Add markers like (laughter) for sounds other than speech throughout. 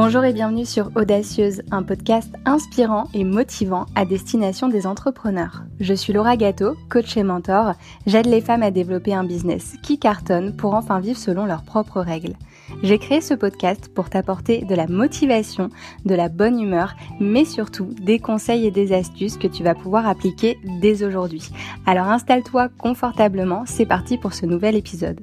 Bonjour et bienvenue sur Audacieuse, un podcast inspirant et motivant à destination des entrepreneurs. Je suis Laura Gâteau, coach et mentor. J'aide les femmes à développer un business qui cartonne pour enfin vivre selon leurs propres règles. J'ai créé ce podcast pour t'apporter de la motivation, de la bonne humeur, mais surtout des conseils et des astuces que tu vas pouvoir appliquer dès aujourd'hui. Alors installe-toi confortablement, c'est parti pour ce nouvel épisode.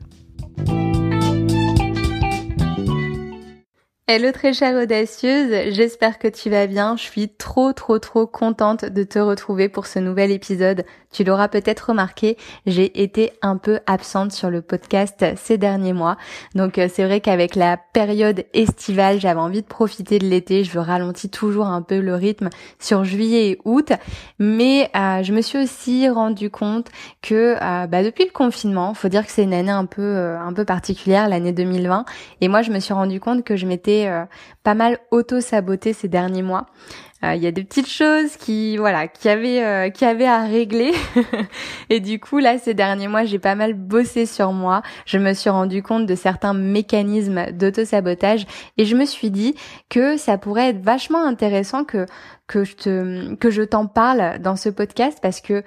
Hello très chère audacieuse, j'espère que tu vas bien. Je suis trop trop trop contente de te retrouver pour ce nouvel épisode. Tu l'auras peut-être remarqué, j'ai été un peu absente sur le podcast ces derniers mois. Donc euh, c'est vrai qu'avec la période estivale, j'avais envie de profiter de l'été. Je ralentis toujours un peu le rythme sur juillet et août. Mais euh, je me suis aussi rendu compte que euh, bah, depuis le confinement, faut dire que c'est une année un peu un peu particulière, l'année 2020. Et moi je me suis rendu compte que je m'étais euh, pas mal auto-saboté ces derniers mois. Euh, il y a des petites choses qui voilà qui avaient euh, qui avaient à régler (laughs) et du coup là ces derniers mois j'ai pas mal bossé sur moi je me suis rendu compte de certains mécanismes d'auto-sabotage et je me suis dit que ça pourrait être vachement intéressant que que je te que je t'en parle dans ce podcast parce que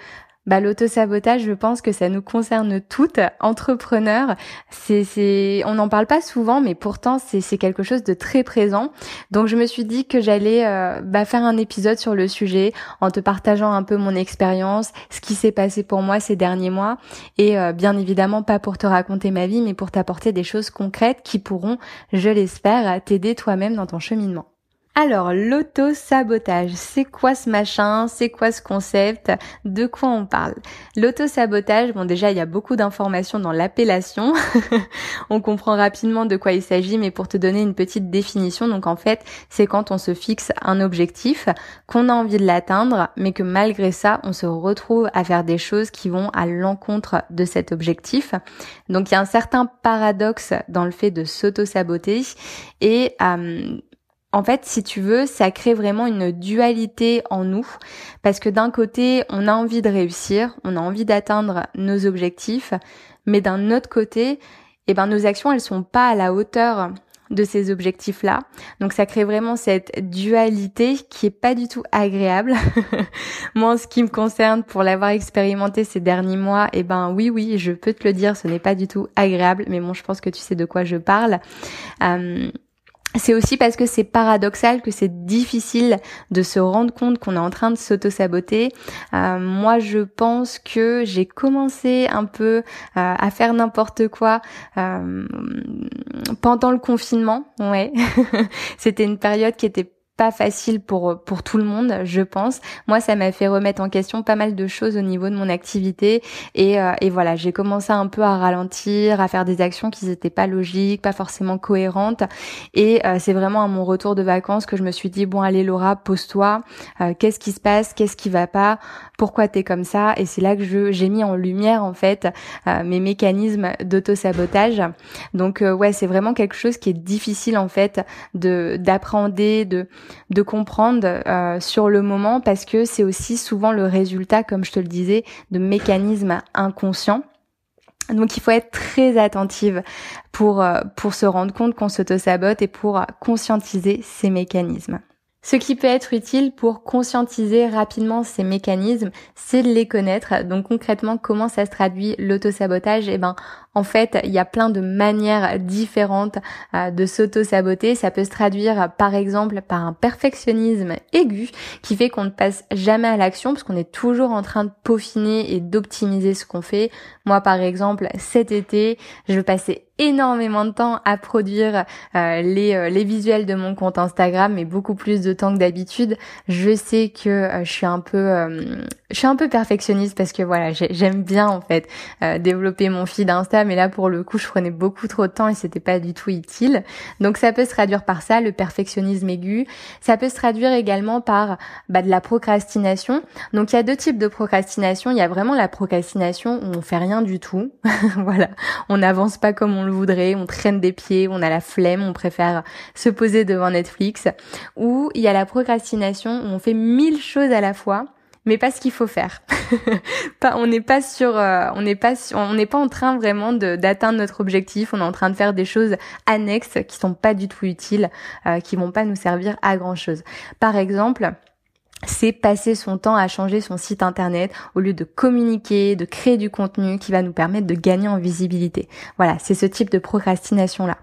bah, l'auto-sabotage, je pense que ça nous concerne toutes, entrepreneurs. C'est, c'est, on n'en parle pas souvent, mais pourtant c'est, c'est quelque chose de très présent. Donc je me suis dit que j'allais euh, bah, faire un épisode sur le sujet en te partageant un peu mon expérience, ce qui s'est passé pour moi ces derniers mois, et euh, bien évidemment pas pour te raconter ma vie, mais pour t'apporter des choses concrètes qui pourront, je l'espère, t'aider toi-même dans ton cheminement. Alors, l'auto-sabotage, c'est quoi ce machin? C'est quoi ce concept? De quoi on parle? L'auto-sabotage, bon déjà, il y a beaucoup d'informations dans l'appellation. (laughs) on comprend rapidement de quoi il s'agit, mais pour te donner une petite définition, donc en fait, c'est quand on se fixe un objectif, qu'on a envie de l'atteindre, mais que malgré ça, on se retrouve à faire des choses qui vont à l'encontre de cet objectif. Donc il y a un certain paradoxe dans le fait de s'auto-saboter et euh, en fait, si tu veux, ça crée vraiment une dualité en nous parce que d'un côté, on a envie de réussir, on a envie d'atteindre nos objectifs, mais d'un autre côté, eh ben nos actions, elles sont pas à la hauteur de ces objectifs-là. Donc ça crée vraiment cette dualité qui est pas du tout agréable. (laughs) Moi, en ce qui me concerne, pour l'avoir expérimenté ces derniers mois, eh ben oui, oui, je peux te le dire, ce n'est pas du tout agréable. Mais bon, je pense que tu sais de quoi je parle. Euh, c'est aussi parce que c'est paradoxal que c'est difficile de se rendre compte qu'on est en train de s'auto-saboter. Euh, moi, je pense que j'ai commencé un peu euh, à faire n'importe quoi euh, pendant le confinement. Ouais, (laughs) c'était une période qui était pas facile pour pour tout le monde, je pense. Moi, ça m'a fait remettre en question pas mal de choses au niveau de mon activité et, euh, et voilà, j'ai commencé un peu à ralentir, à faire des actions qui n'étaient pas logiques, pas forcément cohérentes. Et euh, c'est vraiment à mon retour de vacances que je me suis dit bon allez Laura, pose-toi, euh, qu'est-ce qui se passe, qu'est-ce qui va pas, pourquoi t'es comme ça? Et c'est là que je j'ai mis en lumière en fait mes mécanismes d'auto-sabotage. Donc ouais, c'est vraiment quelque chose qui est difficile en fait de d'appréhender, de de comprendre euh, sur le moment parce que c'est aussi souvent le résultat, comme je te le disais, de mécanismes inconscients. Donc il faut être très attentive pour, euh, pour se rendre compte qu'on s'auto-sabote et pour conscientiser ces mécanismes. Ce qui peut être utile pour conscientiser rapidement ces mécanismes, c'est de les connaître. Donc concrètement, comment ça se traduit l'auto-sabotage? Eh ben, en fait, il y a plein de manières différentes euh, de s'auto-saboter. Ça peut se traduire par exemple par un perfectionnisme aigu qui fait qu'on ne passe jamais à l'action parce qu'on est toujours en train de peaufiner et d'optimiser ce qu'on fait. Moi par exemple, cet été, je passer énormément de temps à produire euh, les, euh, les visuels de mon compte Instagram mais beaucoup plus de temps que d'habitude. Je sais que je suis un peu je suis un peu perfectionniste parce que voilà, j'aime bien en fait développer mon feed Insta mais là pour le coup je prenais beaucoup trop de temps et c'était pas du tout utile. Donc ça peut se traduire par ça, le perfectionnisme aigu. Ça peut se traduire également par bah, de la procrastination. Donc il y a deux types de procrastination. Il y a vraiment la procrastination où on fait rien du tout. (laughs) voilà, on n'avance pas comme on le voudrait, on traîne des pieds, on a la flemme, on préfère se poser devant Netflix. Ou il y a la procrastination où on fait mille choses à la fois mais pas ce qu'il faut faire. (laughs) on n'est pas sur, euh, on n'est pas, on n'est pas en train vraiment d'atteindre notre objectif. On est en train de faire des choses annexes qui sont pas du tout utiles, euh, qui vont pas nous servir à grand chose. Par exemple, c'est passer son temps à changer son site internet au lieu de communiquer, de créer du contenu qui va nous permettre de gagner en visibilité. Voilà, c'est ce type de procrastination là.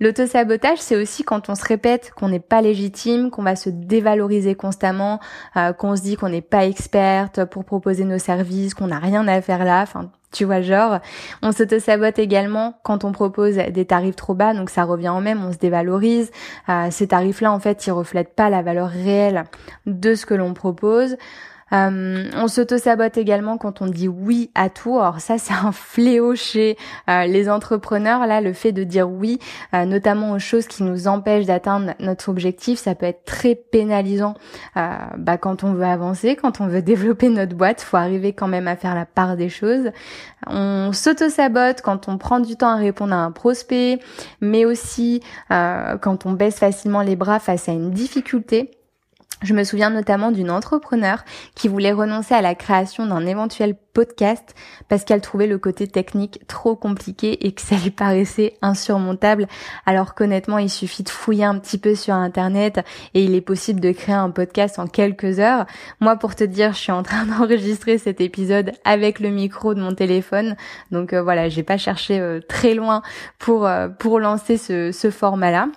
L'autosabotage, c'est aussi quand on se répète qu'on n'est pas légitime, qu'on va se dévaloriser constamment, euh, qu'on se dit qu'on n'est pas experte pour proposer nos services, qu'on n'a rien à faire là. Enfin, tu vois, genre, on s'auto-sabote également quand on propose des tarifs trop bas, donc ça revient en même, on se dévalorise. Euh, ces tarifs-là, en fait, ils reflètent pas la valeur réelle de ce que l'on propose. Euh, on s'auto-sabote également quand on dit oui à tout. Alors ça, c'est un fléau chez euh, les entrepreneurs. Là, le fait de dire oui, euh, notamment aux choses qui nous empêchent d'atteindre notre objectif, ça peut être très pénalisant. bah, quand on veut avancer, quand on veut (laughs) développer notre boîte, faut arriver quand même à faire la part des choses. On s'auto-sabote quand on prend du temps à répondre à un prospect, mais aussi quand on baisse facilement les bras face à une difficulté. Je me souviens notamment d'une entrepreneur qui voulait renoncer à la création d'un éventuel podcast parce qu'elle trouvait le côté technique trop compliqué et que ça lui paraissait insurmontable. Alors qu'honnêtement, il suffit de fouiller un petit peu sur internet et il est possible de créer un podcast en quelques heures. Moi, pour te dire, je suis en train (laughs) d'enregistrer cet épisode avec le micro de mon téléphone. Donc euh, voilà, j'ai pas cherché euh, très loin pour euh, pour lancer ce, ce format-là.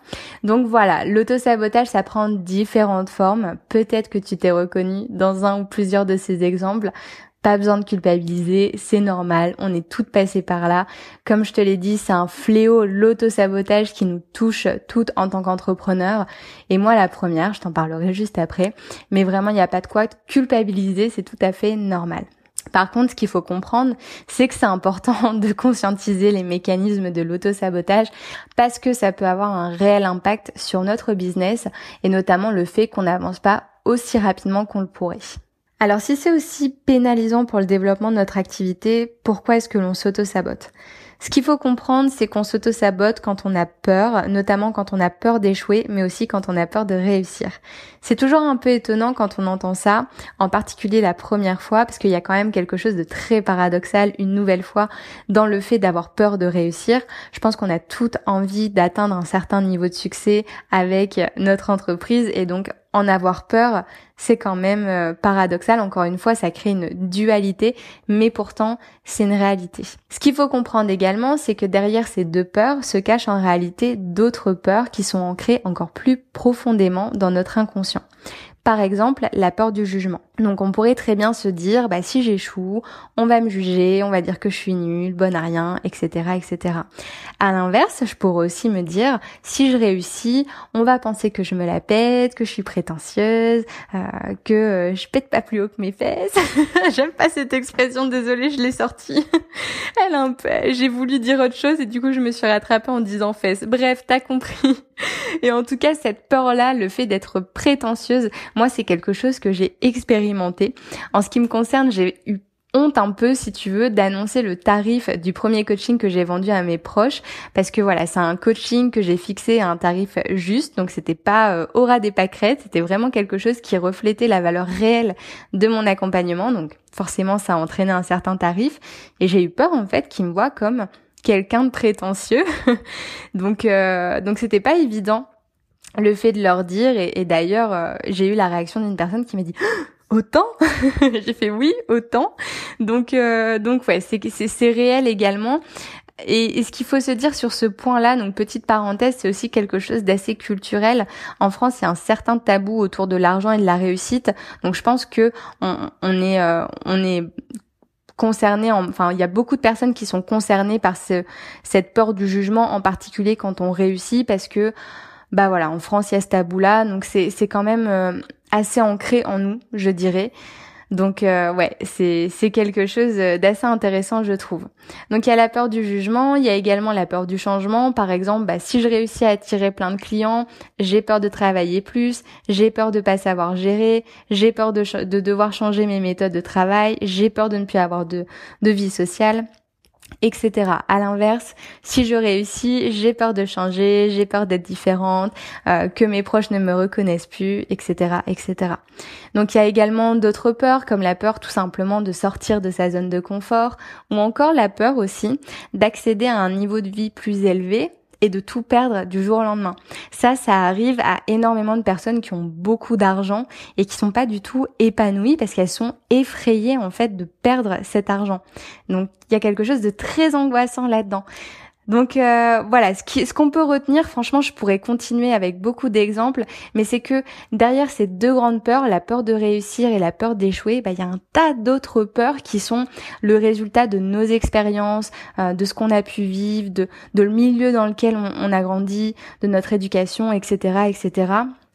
Donc voilà, l'auto-sabotage, ça prend différentes formes. Peut-être que tu t'es reconnu dans un ou plusieurs de ces exemples. Pas besoin de culpabiliser, c'est normal, on est toutes passées par là. Comme je te l'ai dit, c'est un fléau, l'auto-sabotage qui nous touche toutes en tant qu'entrepreneurs. Et moi, la première, je t'en parlerai juste après. Mais vraiment, il n'y a pas de quoi culpabiliser, c'est tout à fait normal. Par contre, ce qu'il faut comprendre, c'est que c'est important (laughs) de conscientiser les mécanismes de l'auto-sabotage parce que ça peut avoir un réel impact sur notre business et notamment le fait qu'on n'avance pas aussi rapidement qu'on le pourrait. Alors si c'est aussi pénalisant pour le développement de notre activité, pourquoi est-ce que l'on s'auto-sabote? Ce qu'il faut comprendre, c'est qu'on s'auto-sabote quand on a peur, notamment quand on a peur d'échouer, mais aussi quand on a peur de réussir. C'est toujours un peu étonnant quand on entend ça, en particulier la première fois, parce qu'il y a quand même quelque chose de très paradoxal une nouvelle fois dans le fait d'avoir peur de réussir. Je pense qu'on a toute envie d'atteindre un certain niveau de succès avec notre entreprise et donc en avoir peur, c'est quand même euh, paradoxal. Encore une fois, ça crée une dualité, mais pourtant, c'est une réalité. Ce qu'il faut comprendre également, c'est que derrière ces deux peurs se cachent en réalité d'autres peurs qui sont ancrées encore plus profondément dans notre inconscient. Par exemple, la peur du jugement. Donc on pourrait très bien se dire, bah si j'échoue, on va me juger, on va dire que je suis nulle, bonne à rien, etc., etc. À l'inverse, je pourrais aussi me dire, si je réussis, on va penser que je me la pète, que je suis prétentieuse, euh, que euh, je pète pas plus haut que mes fesses. (laughs) J'aime pas cette expression, désolée, je l'ai sortie. (laughs) Elle un peu, j'ai voulu dire autre chose et du coup je me suis rattrapée en disant fesses. Bref, t'as compris. Et en tout cas, cette peur-là, le fait d'être prétentieuse, moi, c'est quelque chose que j'ai expérimenté. En ce qui me concerne, j'ai eu honte un peu, si tu veux, d'annoncer le tarif du premier coaching que j'ai vendu à mes proches, parce que voilà, c'est un coaching que j'ai fixé à un tarif juste, donc c'était pas euh, aura des pâquerettes, c'était vraiment quelque chose qui reflétait la valeur réelle de mon accompagnement, donc forcément ça a entraîné un certain tarif, et j'ai eu peur en fait qu'ils me voient comme quelqu'un de prétentieux, (laughs) donc euh, donc c'était pas évident le fait de leur dire. Et, d'ailleurs euh, j'ai eu la réaction d'une personne qui m'a dit (gasps) autant? (laughs) J'ai fait oui autant. Donc euh, donc ouais c'est c'est réel également. Et, ce qu'il faut se dire sur ce point-là, donc petite parenthèse, c'est aussi quelque chose d'assez culturel. En France, il y a un certain tabou autour de l'argent et de la réussite. Donc je pense que on, on est euh, on est concerné, enfin il y a beaucoup de personnes qui sont concernées par ce, cette peur du jugement, en particulier quand on réussit, parce que bah voilà, en France, il y a ce tabou-là, donc c'est c'est quand même euh, assez ancré en nous, je dirais. Donc euh, ouais, c'est c'est quelque chose d'assez intéressant, je trouve. Donc il y a la peur du jugement, il y a également la peur du changement. Par exemple, bah, si je réussis à attirer plein de clients, j'ai peur de travailler plus, j'ai peur de pas savoir gérer, j'ai peur de, de devoir changer mes méthodes de travail, j'ai peur de ne plus avoir de de vie sociale. Etc. À l'inverse, si je réussis, j'ai peur de changer, j'ai peur d'être différente, euh, que mes proches ne me reconnaissent plus, etc., etc. Donc il y a également d'autres peurs, comme la peur tout simplement de sortir de sa zone de confort, ou encore la peur aussi d'accéder à un niveau de vie plus élevé et de tout perdre du jour au lendemain. Ça, ça arrive à énormément de personnes qui ont beaucoup d'argent et qui sont pas du tout épanouies parce qu'elles sont effrayées en fait de perdre cet argent. Donc il y a quelque chose de très angoissant là-dedans. Donc euh, voilà, ce qu'on peut retenir, franchement, je pourrais continuer avec beaucoup d'exemples, mais c'est que derrière ces deux grandes peurs, la peur de réussir et la peur d'échouer, bah, il y a un tas d'autres peurs qui sont le résultat de nos expériences, euh, de ce qu'on a pu vivre, de, le milieu dans lequel on, on a grandi, de notre éducation, etc., etc.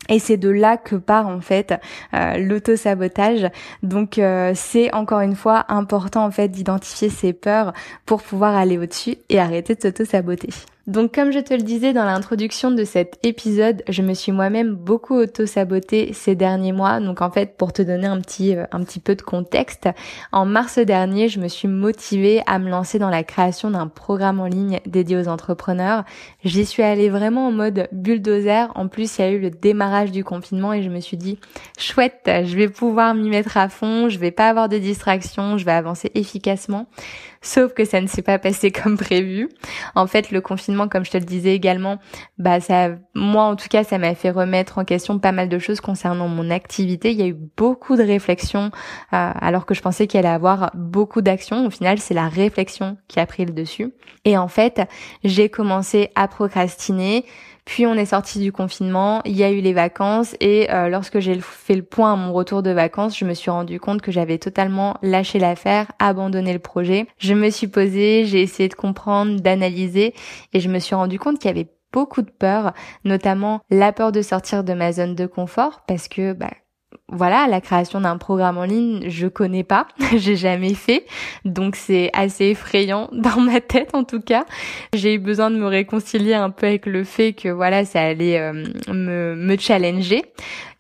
Et c'est de là que part en fait euh, l'auto-sabotage. Donc euh, c'est encore une fois important en fait d'identifier ses peurs pour pouvoir aller au-dessus et arrêter de s'auto-saboter. Donc comme je te le disais dans l'introduction de cet épisode, je me suis moi-même beaucoup auto-sabotée ces derniers mois. Donc en fait, pour te donner un petit euh, un petit peu de contexte, en mars dernier, je me suis motivée à me lancer dans la création d'un programme en ligne dédié aux entrepreneurs. J'y suis allée vraiment en mode bulldozer. En plus, il y a eu le démarrage du confinement et je me suis dit chouette, je vais pouvoir m'y mettre à fond, je vais pas avoir de distractions, je vais avancer efficacement. Sauf que ça ne s'est pas passé comme prévu. En fait, le confinement, comme je te le disais également, bah ça, moi en tout cas, ça m'a fait remettre en question pas mal de choses concernant mon activité. Il y a eu beaucoup de réflexions, euh, alors que je pensais qu'il allait avoir beaucoup d'actions. Au final, c'est la réflexion qui a pris le dessus. Et en fait, j'ai commencé à procrastiner. Puis on est sorti du confinement, il y a eu les vacances et euh, lorsque j'ai fait le point à mon retour de vacances, je me suis rendu compte que j'avais totalement lâché l'affaire, abandonné le projet. Je me suis posée, j'ai essayé de comprendre, d'analyser et je me suis rendu compte qu'il y avait beaucoup de peur, notamment la peur de sortir de ma zone de confort parce que bah, voilà, la création d'un programme en ligne, je connais pas, (laughs) j'ai jamais fait, donc c'est assez effrayant (laughs) dans ma tête en tout cas. J'ai eu besoin de me réconcilier un peu avec le fait que voilà, ça allait euh, me, me challenger.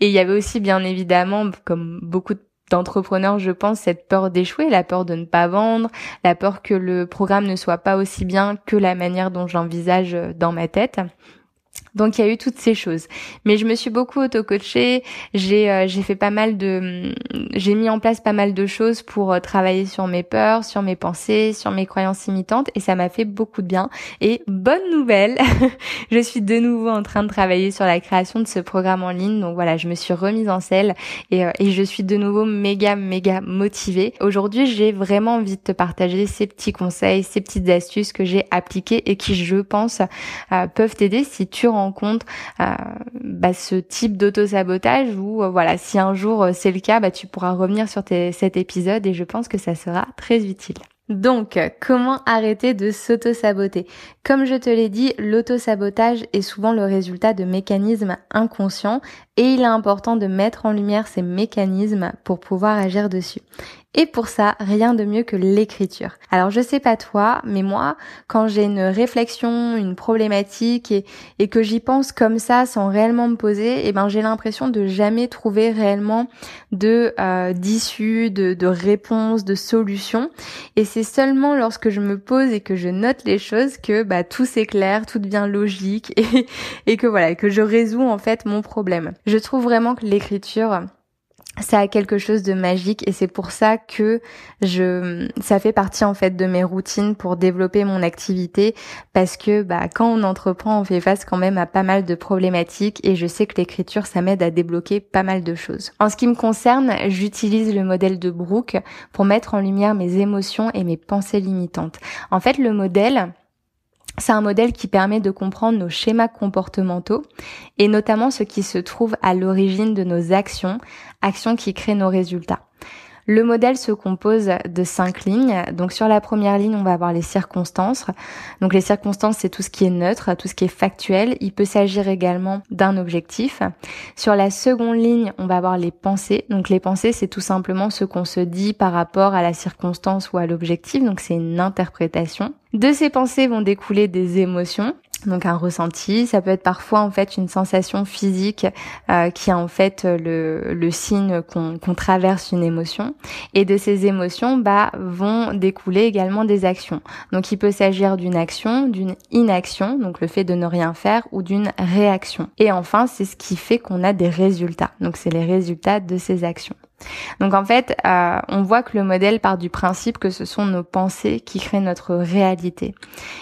Et il y avait aussi bien évidemment, comme beaucoup d'entrepreneurs, je pense, cette peur d'échouer, la peur de ne pas vendre, la peur que le programme ne soit pas aussi bien que la manière dont j'envisage dans ma tête. Donc il y a eu toutes ces choses. Mais je me suis beaucoup auto-coachée, j'ai euh, fait pas mal de j'ai mis en place pas mal de choses pour euh, travailler sur mes peurs, sur mes pensées, sur mes croyances imitantes et ça m'a fait beaucoup de bien et bonne nouvelle, (laughs) je suis de nouveau en train de travailler sur la création de ce programme en ligne. Donc voilà, je me suis remise en selle et, euh, et je suis de nouveau méga méga motivée. Aujourd'hui, j'ai vraiment envie de te partager ces petits conseils, ces petites astuces que j'ai appliquées et qui je pense peuvent t'aider si tu rencontres euh, bah, ce type d'auto-sabotage ou euh, voilà, si un jour euh, c'est le cas, bah, tu pourras revenir sur cet épisode et je pense que ça sera très utile. Donc, comment arrêter de s'auto-saboter? Comme je te l'ai dit, l'auto-sabotage est souvent le résultat de mécanismes inconscients et il est important de mettre en lumière ces mécanismes pour pouvoir agir dessus. Et pour ça, rien de mieux que l'écriture. Alors je sais pas toi, mais moi, quand j'ai une réflexion, une problématique et, que j'y pense comme ça sans réellement me poser, eh ben j'ai l'impression de jamais trouver réellement de euh, d'issue, de, de réponse, de solution. Et c'est seulement lorsque je me pose et que je note les choses que bah tout s'éclaire, tout devient logique (laughs) et, et que voilà que je résous en fait mon problème. Je trouve vraiment que l'écriture ça a quelque chose de magique et c'est pour ça que je ça fait partie en fait de mes routines pour développer mon activité parce que bah quand on entreprend on fait face quand même à pas mal de problématiques et je sais que l'écriture ça m'aide à débloquer pas mal de choses. En ce qui me concerne, j'utilise le modèle de Brooke pour mettre en lumière mes émotions et mes pensées limitantes. En fait, le modèle c'est un modèle qui permet de comprendre nos schémas comportementaux et notamment ce qui se trouve à l'origine de nos actions, actions qui créent nos résultats. Le modèle se compose de cinq lignes. Donc sur la première ligne, on va avoir les circonstances. Donc les circonstances, c'est tout ce qui est neutre, tout ce qui est factuel. Il peut s'agir également d'un objectif. Sur la seconde ligne, on va avoir les pensées. Donc les pensées, c'est tout simplement ce qu'on se dit par rapport à la circonstance ou à l'objectif. Donc c'est une interprétation. De ces pensées vont découler des émotions. Donc un ressenti, ça peut être parfois en fait une sensation physique euh, qui est en fait le, le signe qu'on traverse une émotion. Et de ces émotions, bah, vont découler également des actions. Donc il peut s'agir d'une action, d'une inaction, donc le fait de ne rien faire, ou d'une réaction. Et enfin, c'est ce qui fait qu'on a des résultats. Donc c'est les résultats de ces actions. Donc en fait, euh, on voit que le modèle part du principe que ce sont nos pensées qui créent notre réalité.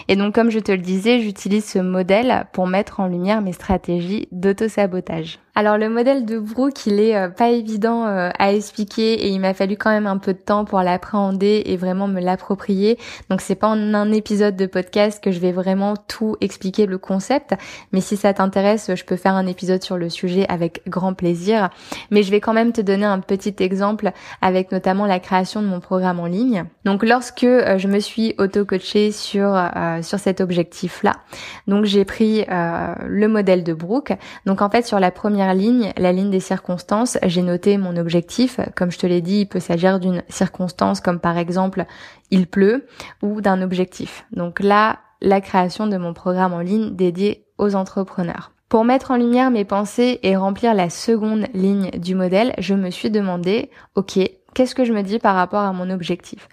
Et donc comme je te le disais, j'utilise ce modèle pour mettre en lumière mes stratégies d'auto-sabotage. Alors le modèle de Brooke, il est euh, pas évident euh, à expliquer et il m'a fallu quand même un peu de temps pour l'appréhender et vraiment me l'approprier. Donc c'est pas en un épisode de podcast que je vais vraiment tout expliquer le concept, mais si ça t'intéresse, je peux faire un épisode sur le sujet avec grand plaisir. Mais je vais quand même te donner un petit exemple avec notamment la création de mon programme en ligne. Donc lorsque euh, je me suis auto-coachée sur sur cet objectif-là, donc j'ai pris le modèle de Brooke. Donc en fait sur la première ligne, la ligne des circonstances, j'ai noté mon objectif. Comme je te l'ai dit, il peut s'agir d'une circonstance comme par exemple il pleut ou d'un objectif. Donc là, la création de mon programme en ligne dédié aux entrepreneurs. Pour mettre en lumière mes pensées et remplir la seconde ligne du modèle, je me suis demandé, ok, qu'est-ce que je me dis par rapport à mon objectif?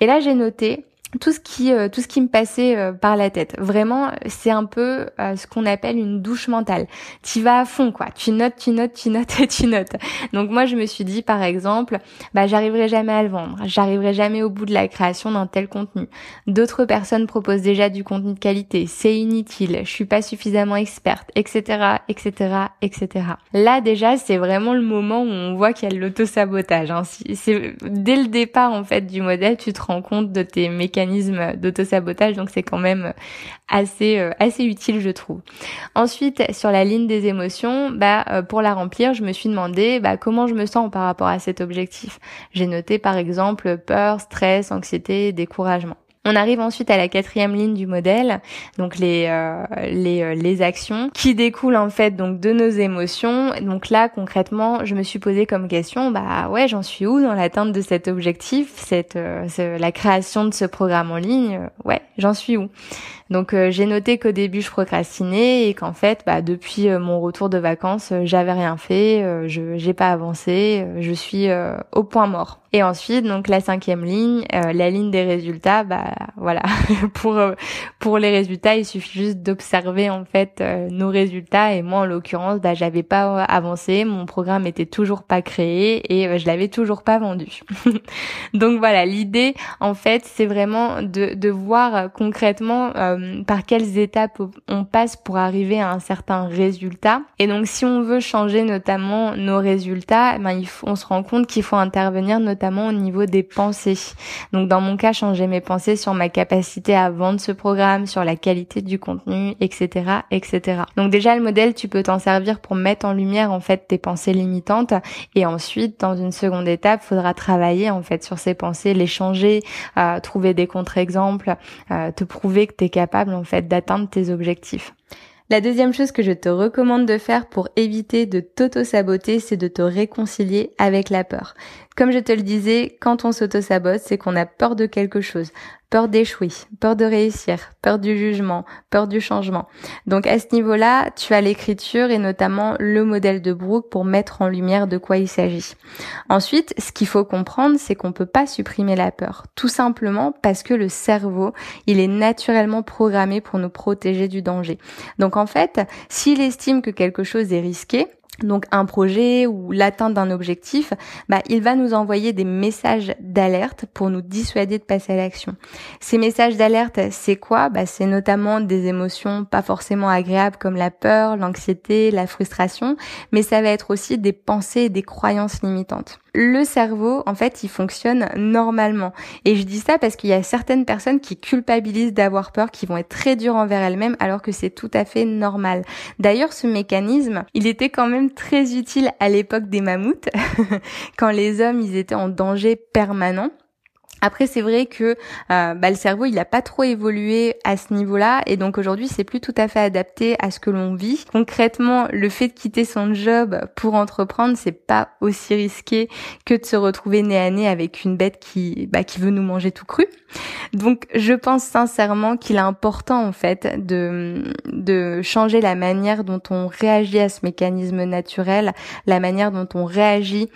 Et là, j'ai noté tout ce qui euh, tout ce qui me passait euh, par la tête. Vraiment, c'est un peu euh, ce qu'on appelle une douche mentale. Tu vas à fond quoi. Tu notes, tu notes, tu notes et tu notes. Donc moi je me suis dit par exemple, bah j'arriverai jamais à le vendre, j'arriverai jamais au bout de la création d'un tel contenu. D'autres personnes proposent déjà du contenu de qualité, c'est inutile, je suis pas suffisamment experte, etc., etc., etc. Là déjà c'est vraiment le moment où on voit qu'il y a l'auto sabotage. Hein. C'est dès le départ en fait du modèle, tu te rends compte de tes mécanismes d'auto-sabotage, donc c'est quand même assez euh, assez utile je trouve. Ensuite, sur la ligne des émotions, bah euh, pour la remplir, je me suis demandé bah, comment je me sens par rapport à cet objectif. J'ai noté par exemple peur, stress, anxiété, découragement. On arrive ensuite à la quatrième ligne du modèle, donc les euh, les, euh, les actions qui découlent en fait donc de nos émotions. Donc là concrètement, je me suis posé comme question, bah ouais, j'en suis où dans l'atteinte de cet objectif, cette euh, la création de ce programme en ligne, ouais, j'en suis où? Donc euh, j'ai noté qu'au début je procrastinais et qu'en fait bah, depuis euh, mon retour de vacances euh, j'avais rien fait, je j'ai pas avancé, je suis au point mort. Et ensuite donc la cinquième ligne, la ligne des résultats, bah voilà (laughs) pour pour les résultats il suffit juste d'observer en fait nos résultats et moi en l'occurrence bah j'avais pas avancé, mon programme était toujours pas créé et je l'avais toujours pas vendu. (laughs) donc voilà l'idée en fait c'est vraiment de de voir concrètement euh, par quelles étapes on passe pour arriver à un certain résultat. Et donc si on veut changer notamment nos résultats, ben, il faut, on se rend compte qu'il faut intervenir notamment au niveau des pensées. Donc dans mon cas, changer mes pensées sur ma capacité à vendre ce programme, sur la qualité du contenu, etc., etc. Donc déjà le modèle, tu peux t'en servir pour mettre en lumière en fait tes pensées limitantes. Et ensuite, dans une seconde étape, faudra travailler en fait sur ces pensées, les changer, euh, trouver des contre-exemples, euh, te prouver que tu es capable en fait d'atteindre tes objectifs. La deuxième chose que je te recommande de faire pour éviter de t'auto-saboter, c'est de te réconcilier avec la peur. Comme je te le disais, quand on s'auto-sabote, c'est qu'on a peur de quelque chose. Peur d'échouer, peur de réussir, peur du jugement, peur du changement. Donc à ce niveau-là, tu as l'écriture et notamment le modèle de Brooke pour mettre en lumière de quoi il s'agit. Ensuite, ce qu'il faut comprendre, c'est qu'on peut pas supprimer la peur. Tout simplement parce que le cerveau, il est naturellement programmé pour nous protéger du danger. Donc en fait, s'il estime que quelque chose est risqué, donc un projet ou l'atteinte d'un objectif, bah, il va nous envoyer des messages d'alerte pour nous dissuader de passer à l'action. Ces messages d'alerte, c'est quoi? Bah, C'est notamment des émotions pas forcément agréables comme la peur, l'anxiété, la frustration, mais ça va être aussi des pensées et des croyances limitantes le cerveau, en fait, il fonctionne normalement. Et je dis ça parce qu'il y a certaines personnes qui culpabilisent d'avoir peur, qui vont être très dures envers elles-mêmes, alors que c'est tout à fait normal. D'ailleurs, ce mécanisme, il était quand même très utile à l'époque des mammouths, (laughs) quand les hommes, étaient en danger permanent Après, c'est vrai que euh, bah, le cerveau, il n'a pas trop évolué à ce niveau-là, et donc aujourd'hui, c'est plus tout à fait adapté à ce que l'on vit. Concrètement, le fait de quitter son job pour entreprendre, c'est pas aussi risqué que de se retrouver nez à nez avec une bête qui, bah, qui veut nous manger tout cru. Donc, je pense sincèrement qu'il est important en fait de de changer la manière dont on réagit à ce mécanisme naturel, la manière dont on réagit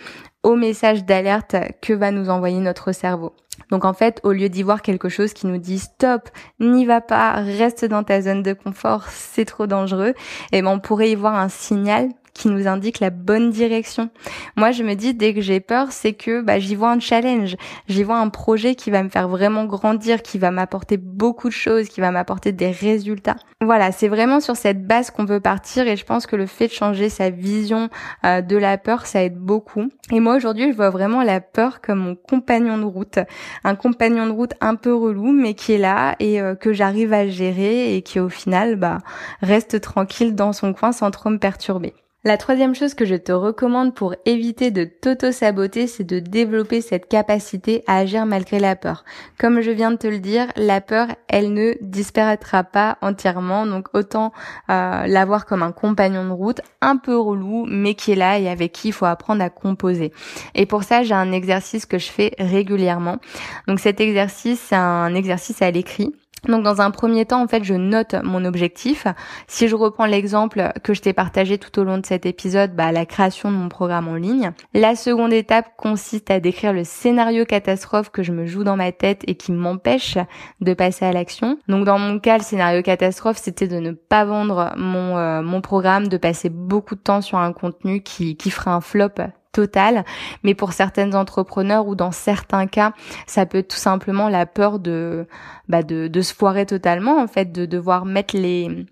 au message d'alerte que va nous envoyer notre cerveau. Donc en fait, au lieu d'y voir quelque chose qui nous dit stop, n'y va pas, reste dans ta zone de confort, c'est trop dangereux, et eh ben on pourrait y voir un signal qui nous indique la bonne direction. Moi, je me dis dès que j'ai peur, c'est que bah, j'y vois un challenge, j'y vois un projet qui va me faire vraiment grandir, qui va m'apporter beaucoup de choses, qui va m'apporter des résultats. Voilà, c'est vraiment sur cette base qu'on veut partir et je pense que le fait de changer sa vision euh, de la peur, ça aide beaucoup. Et moi aujourd'hui, je vois vraiment la peur comme mon compagnon de route, un compagnon de route un peu relou, mais qui est là et euh, que j'arrive à gérer et qui au final, bah, reste tranquille dans son coin sans trop me perturber. La troisième chose que je te recommande pour éviter de t'auto-saboter, c'est de développer cette capacité à agir malgré la peur. Comme je viens de te le dire, la peur, elle ne disparaîtra pas entièrement, donc autant euh, l'avoir comme un compagnon de route, un peu relou, mais qui est là et avec qui il faut apprendre à composer. Et pour ça, j'ai un exercice que je fais régulièrement. Donc cet exercice, c'est un exercice à l'écrit. Donc dans un premier temps, en fait, je note mon objectif. Si je reprends l'exemple que je t'ai partagé tout au long de cet épisode, bah, la création de mon programme en ligne. La seconde étape consiste à décrire le scénario catastrophe que je me joue dans ma tête et qui m'empêche de passer à l'action. Donc dans mon cas, le scénario catastrophe, c'était de ne pas vendre mon, euh, mon programme, de passer beaucoup de temps sur un contenu qui, qui ferait un flop total, mais pour certaines entrepreneurs ou dans certains cas, ça peut être tout simplement la peur de, bah de, de se foirer totalement, en fait, de devoir mettre les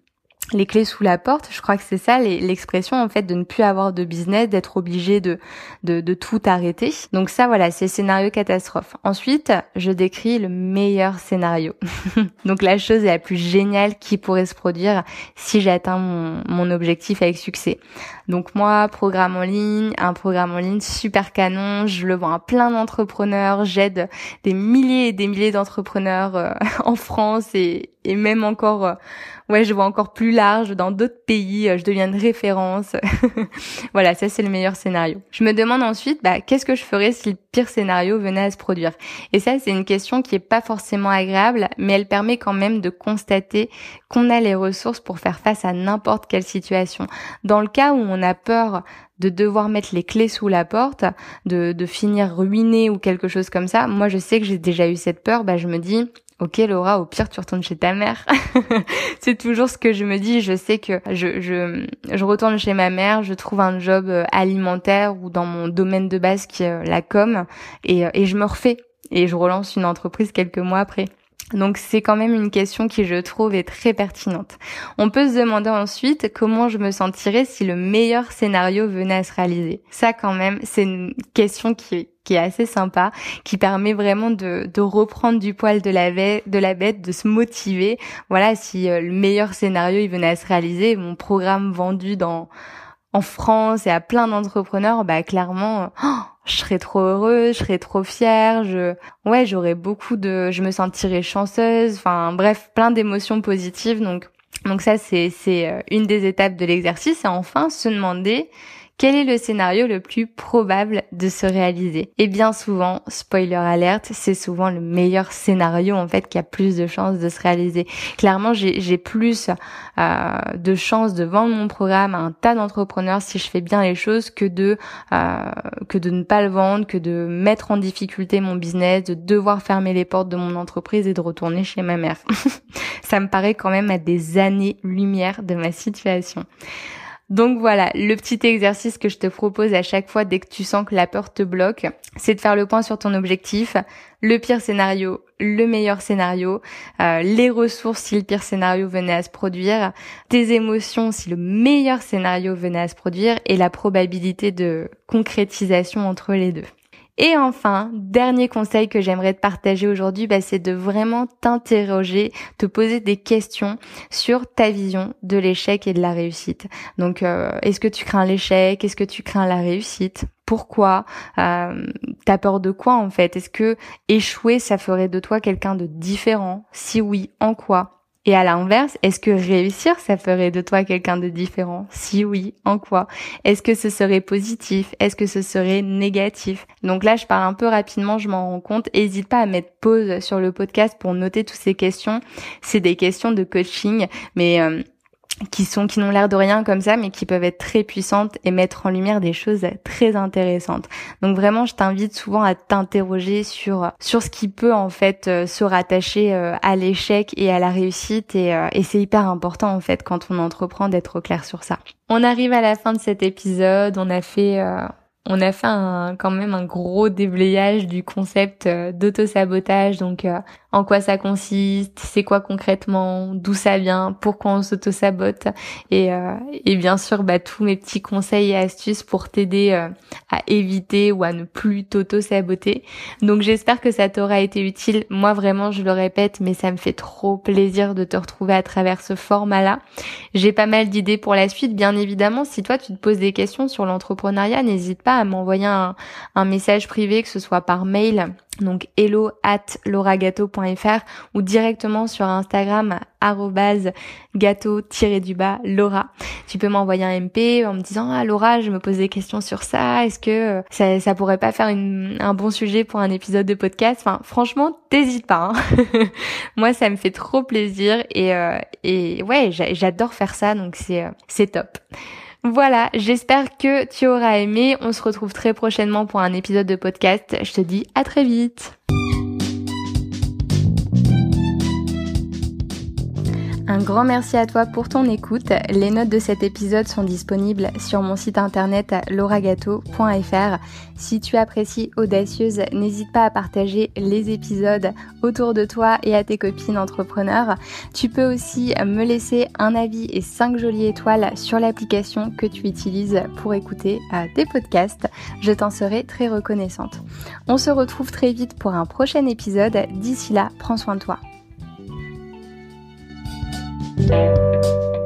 les clés sous la porte, je crois que c'est ça l'expression en fait de ne plus avoir de business, d'être obligé de, de, de tout arrêter. Donc ça voilà, c'est scénario catastrophe. Ensuite, je décris le meilleur scénario. (laughs) Donc la chose la plus géniale qui pourrait se produire si j'atteins mon, mon objectif avec succès. Donc moi, programme en ligne, un programme en ligne super canon, je le vends à plein d'entrepreneurs, j'aide des milliers et des milliers d'entrepreneurs euh, (laughs) en France et, et même encore euh, ouais, je vois encore plus large dans d'autres pays, euh, je deviens une référence. (laughs) voilà, ça c'est le meilleur scénario. Je me demande ensuite, bah, qu'est-ce que je ferais si le pire scénario venait à se produire? Et ça, c'est une question qui est pas forcément agréable, mais elle permet quand même de constater qu'on a les ressources pour faire face à n'importe quelle situation. Dans le cas où on a peur de devoir mettre les clés sous la porte, de, de finir ruiné ou quelque chose comme ça, moi je sais que j'ai déjà eu cette peur, bah je me dis Ok Laura, au pire tu retournes chez ta mère. (laughs) c'est toujours ce que je me dis. Je sais que je, je, je retourne chez ma mère, je trouve un job euh, alimentaire ou dans mon domaine de base qui est euh, la com et, euh, et je me refais et je relance une entreprise quelques mois après. Donc c'est quand même une question qui je trouve est très pertinente. On peut se demander ensuite comment je me sentirais si le meilleur scénario venait à se réaliser. Ça quand même, c'est une question qui qui est assez sympa, qui permet vraiment de, de reprendre du poil de la, bête, de se motiver. Voilà, si euh, le meilleur scénario il venait à se réaliser, mon programme vendu dans en France et à plein d'entrepreneurs, bah clairement, oh, je serais trop heureuse, je serais trop fière, je ouais, j'aurais beaucoup de je me sentirais chanceuse, enfin bref, plein d'émotions positives donc donc ça c'est c'est euh, une des étapes de l'exercice et enfin se demander quel est le scénario le plus probable de se réaliser? Et bien souvent, spoiler alerte, c'est souvent le meilleur scénario en fait qui a plus de chances de se réaliser. Clairement, j'ai plus euh, de chances de vendre mon programme à un tas d'entrepreneurs si je fais bien les choses que de euh, que de ne pas le vendre, que de mettre en difficulté mon business, de devoir fermer les portes de mon entreprise et de retourner chez ma mère. (laughs) Ça me paraît quand même à des années-lumière de ma situation. Donc voilà, le petit exercice que je te propose à chaque fois dès que tu sens que la peur te bloque, c'est de faire le point sur ton objectif, le pire scénario, le meilleur scénario, euh, les ressources si le pire scénario venait à se produire, tes émotions si le meilleur scénario venait à se produire et la probabilité de concrétisation entre les deux. Et enfin, dernier conseil que j'aimerais te partager aujourd'hui, bah, c'est de vraiment t'interroger, te poser des questions sur ta vision de l'échec et de la réussite. Donc, euh, est-ce que tu crains l'échec? Est-ce que tu crains la réussite? Pourquoi? Euh, T'as peur de quoi en fait? Est-ce que échouer, ça ferait de toi quelqu'un de différent? Si oui, en quoi? Et à l'inverse, est-ce que réussir, ça ferait de toi quelqu'un de différent? Si oui, en quoi? Est-ce que ce serait positif? Est-ce que ce serait négatif? Donc là, je parle un peu rapidement, je m'en rends compte. N'hésite pas à mettre pause sur le podcast pour noter toutes ces questions. C'est des questions de coaching, mais... Euh, qui sont qui n'ont l'air de rien comme ça mais qui peuvent être très puissantes et mettre en lumière des choses très intéressantes. Donc vraiment je t'invite souvent à t'interroger sur sur ce qui peut en fait euh, se rattacher euh, à l'échec et à la réussite et, euh, et c'est hyper important en fait quand on entreprend d'être clair sur ça. On arrive à la fin de cet épisode, on a fait on a fait quand même un gros déblayage du concept euh, d'auto-sabotage, donc euh, en quoi ça consiste, c'est quoi concrètement, d'où ça vient, pourquoi on s'auto-sabote, et, euh, et bien sûr bah, tous mes petits conseils et astuces pour t'aider à éviter ou à ne plus t'auto-saboter. Donc j'espère que ça t'aura été utile. Moi vraiment, je le répète, mais ça me fait trop plaisir de te retrouver à travers ce format-là. J'ai pas mal d'idées pour la suite, bien évidemment. Si toi tu te poses des questions sur l'entrepreneuriat, n'hésite pas à m'envoyer un, message privé, que ce soit par mail, donc hello at lauragato.fr ou directement sur Instagram gâteau-du-bas Laura. Tu peux m'envoyer un MP en me disant ah Laura je me pose des questions sur ça, est-ce que ça, ça pourrait pas faire un bon sujet pour un épisode de podcast? Enfin franchement t'hésites pas. Hein. (laughs) Moi ça me fait trop plaisir et, euh, et ouais j'adore faire ça donc c'est euh, c'est top. Voilà, j'espère que tu auras aimé. On se retrouve très prochainement pour un épisode de podcast. Je te dis à très vite. Un grand merci à toi pour ton écoute. Les notes de cet épisode sont disponibles sur mon site internet lauragato.fr. Si tu apprécies Audacieuse, n'hésite pas à partager les épisodes autour de toi et à tes copines entrepreneurs. Tu peux aussi me laisser un avis et 5 jolies étoiles sur l'application que tu utilises pour écouter euh, tes podcasts. Je t'en serai très reconnaissante. On se retrouve très vite pour un prochain épisode. D'ici là, prends soin de toi. thank you